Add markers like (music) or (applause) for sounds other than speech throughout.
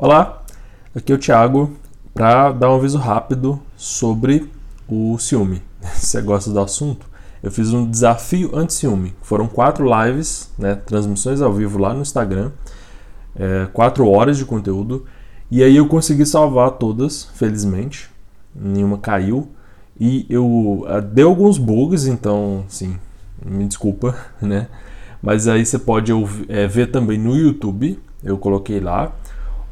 Olá, aqui é o Thiago para dar um aviso rápido sobre o ciúme. (laughs) Se você gosta do assunto, eu fiz um desafio anti-ciúme. Foram quatro lives, né, transmissões ao vivo lá no Instagram, é, quatro horas de conteúdo, e aí eu consegui salvar todas, felizmente, nenhuma caiu, e eu uh, deu alguns bugs, então, sim, me desculpa, (laughs) né? Mas aí você pode é, ver também no YouTube, eu coloquei lá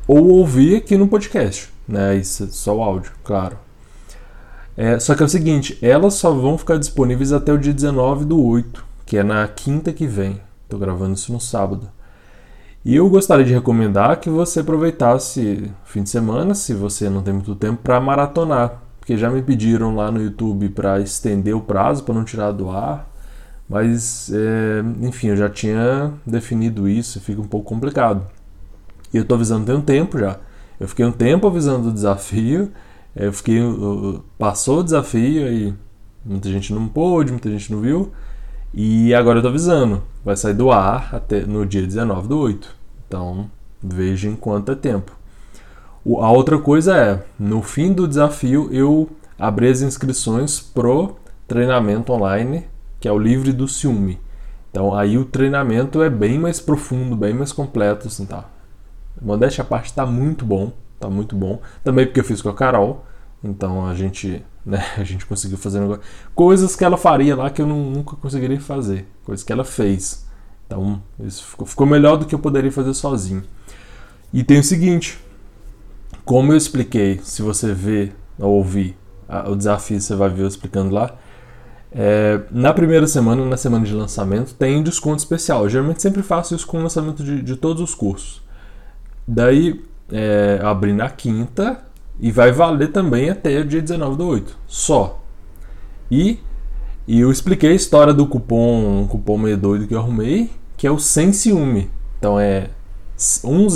ou ouvir aqui no podcast, né? Isso é só o áudio, claro. É, só que é o seguinte, elas só vão ficar disponíveis até o dia 19 do 8, que é na quinta que vem. Estou gravando isso no sábado. E eu gostaria de recomendar que você aproveitasse o fim de semana, se você não tem muito tempo, para maratonar. Porque já me pediram lá no YouTube para estender o prazo, para não tirar do ar. Mas, é, enfim, eu já tinha definido isso fica um pouco complicado. E eu estou avisando tem um tempo já. Eu fiquei um tempo avisando do desafio, eu fiquei, passou o desafio e muita gente não pôde, muita gente não viu. E agora eu estou avisando, vai sair do ar até no dia 19 do 8. Então veja em quanto é tempo. A outra coisa é, no fim do desafio eu abri as inscrições pro treinamento online, que é o Livre do Ciúme. Então aí o treinamento é bem mais profundo, bem mais completo, assim, tá? Modéstia à parte, está muito bom. Tá muito bom. Também porque eu fiz com a Carol. Então a gente, né, (laughs) a gente conseguiu fazer coisas que ela faria lá que eu não, nunca conseguiria fazer. Coisas que ela fez. Então isso ficou, ficou melhor do que eu poderia fazer sozinho. E tem o seguinte: como eu expliquei, se você ver ou ouvir a, o desafio, você vai ver eu explicando lá. É, na primeira semana, na semana de lançamento, tem desconto especial. Eu geralmente sempre faço isso com o lançamento de, de todos os cursos. Daí, é, abri na quinta e vai valer também até o dia 19 do 8. Só. E, e eu expliquei a história do cupom, um cupom meio doido que eu arrumei, que é o sem ciúme. Então é 100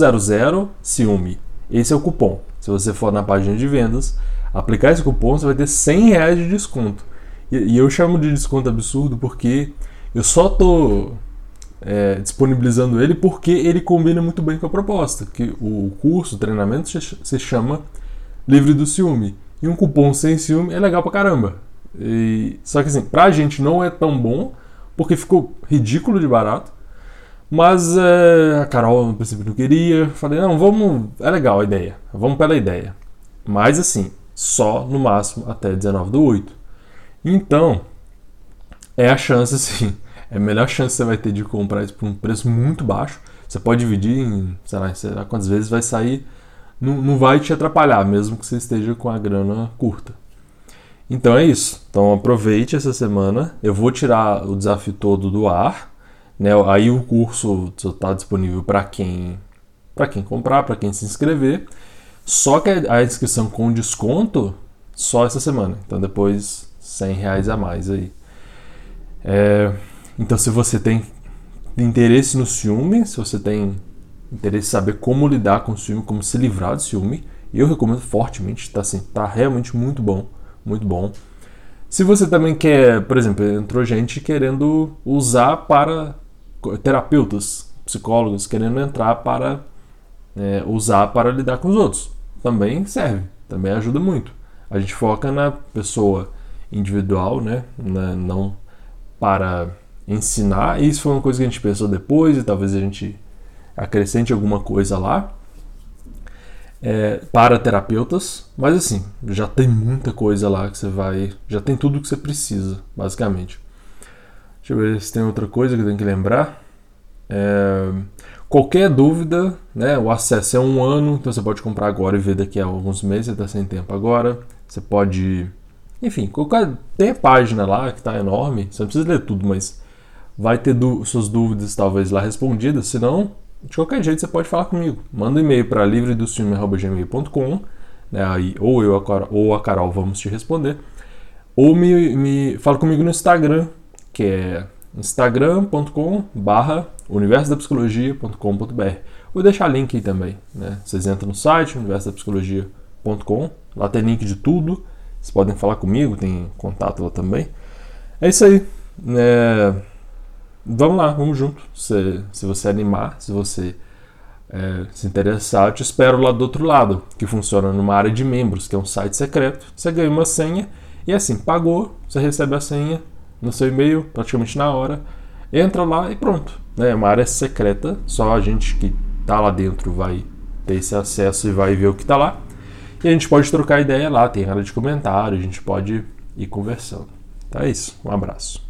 ciúme. Esse é o cupom. Se você for na página de vendas, aplicar esse cupom, você vai ter 100 reais de desconto. E, e eu chamo de desconto absurdo porque eu só tô é, disponibilizando ele porque ele combina muito bem com a proposta, que o curso, o treinamento se chama Livre do Ciúme. E um cupom sem ciúme é legal pra caramba. E, só que assim, pra gente não é tão bom, porque ficou ridículo de barato. Mas é, a Carol no princípio não queria. Falei, não, vamos. É legal a ideia. Vamos pela ideia. Mas assim, só no máximo até 19 do 8. Então, é a chance (laughs) assim a melhor chance que você vai ter de comprar isso por um preço muito baixo. Você pode dividir em, sei lá, sei lá quantas vezes vai sair. Não, não vai te atrapalhar, mesmo que você esteja com a grana curta. Então é isso. Então aproveite essa semana. Eu vou tirar o desafio todo do ar. Né? Aí o curso está disponível para quem para quem comprar, para quem se inscrever. Só que a inscrição com desconto só essa semana. Então depois 100 reais a mais aí. É, então, se você tem interesse no ciúme, se você tem interesse em saber como lidar com o ciúme, como se livrar do ciúme, eu recomendo fortemente, está assim, tá realmente muito bom, muito bom. Se você também quer, por exemplo, entrou gente querendo usar para terapeutas, psicólogos querendo entrar para é, usar para lidar com os outros, também serve, também ajuda muito. A gente foca na pessoa individual, né, na, não para ensinar. Isso foi uma coisa que a gente pensou depois e talvez a gente acrescente alguma coisa lá. É, para terapeutas, mas assim, já tem muita coisa lá que você vai. Já tem tudo que você precisa, basicamente. Deixa eu ver se tem outra coisa que eu tenho que lembrar. É, qualquer dúvida, né? O acesso é um ano, então você pode comprar agora e ver daqui a alguns meses, você está sem tempo agora. Você pode. Enfim, qualquer, tem a página lá que está enorme, você não precisa ler tudo, mas vai ter suas dúvidas talvez lá respondidas, se não, de qualquer jeito você pode falar comigo. Manda um e-mail para livredocilme.gmail.com né, aí, ou eu ou a Carol vamos te responder. Ou me, me fala comigo no Instagram, que é instagram.com barra universodapsicologia.com.br Vou deixar link aí também. Né? Vocês entram no site universodapsicologia.com, lá tem link de tudo. Vocês podem falar comigo, tem contato lá também. É isso aí. É... Vamos lá, vamos junto. Se, se você animar, se você é, se interessar, eu te espero lá do outro lado, que funciona numa área de membros, que é um site secreto. Você ganha uma senha e assim, pagou, você recebe a senha no seu e-mail praticamente na hora. Entra lá e pronto. É uma área secreta, só a gente que está lá dentro vai ter esse acesso e vai ver o que está lá. E a gente pode trocar ideia lá, tem área de comentário, a gente pode ir conversando. Então é isso, um abraço.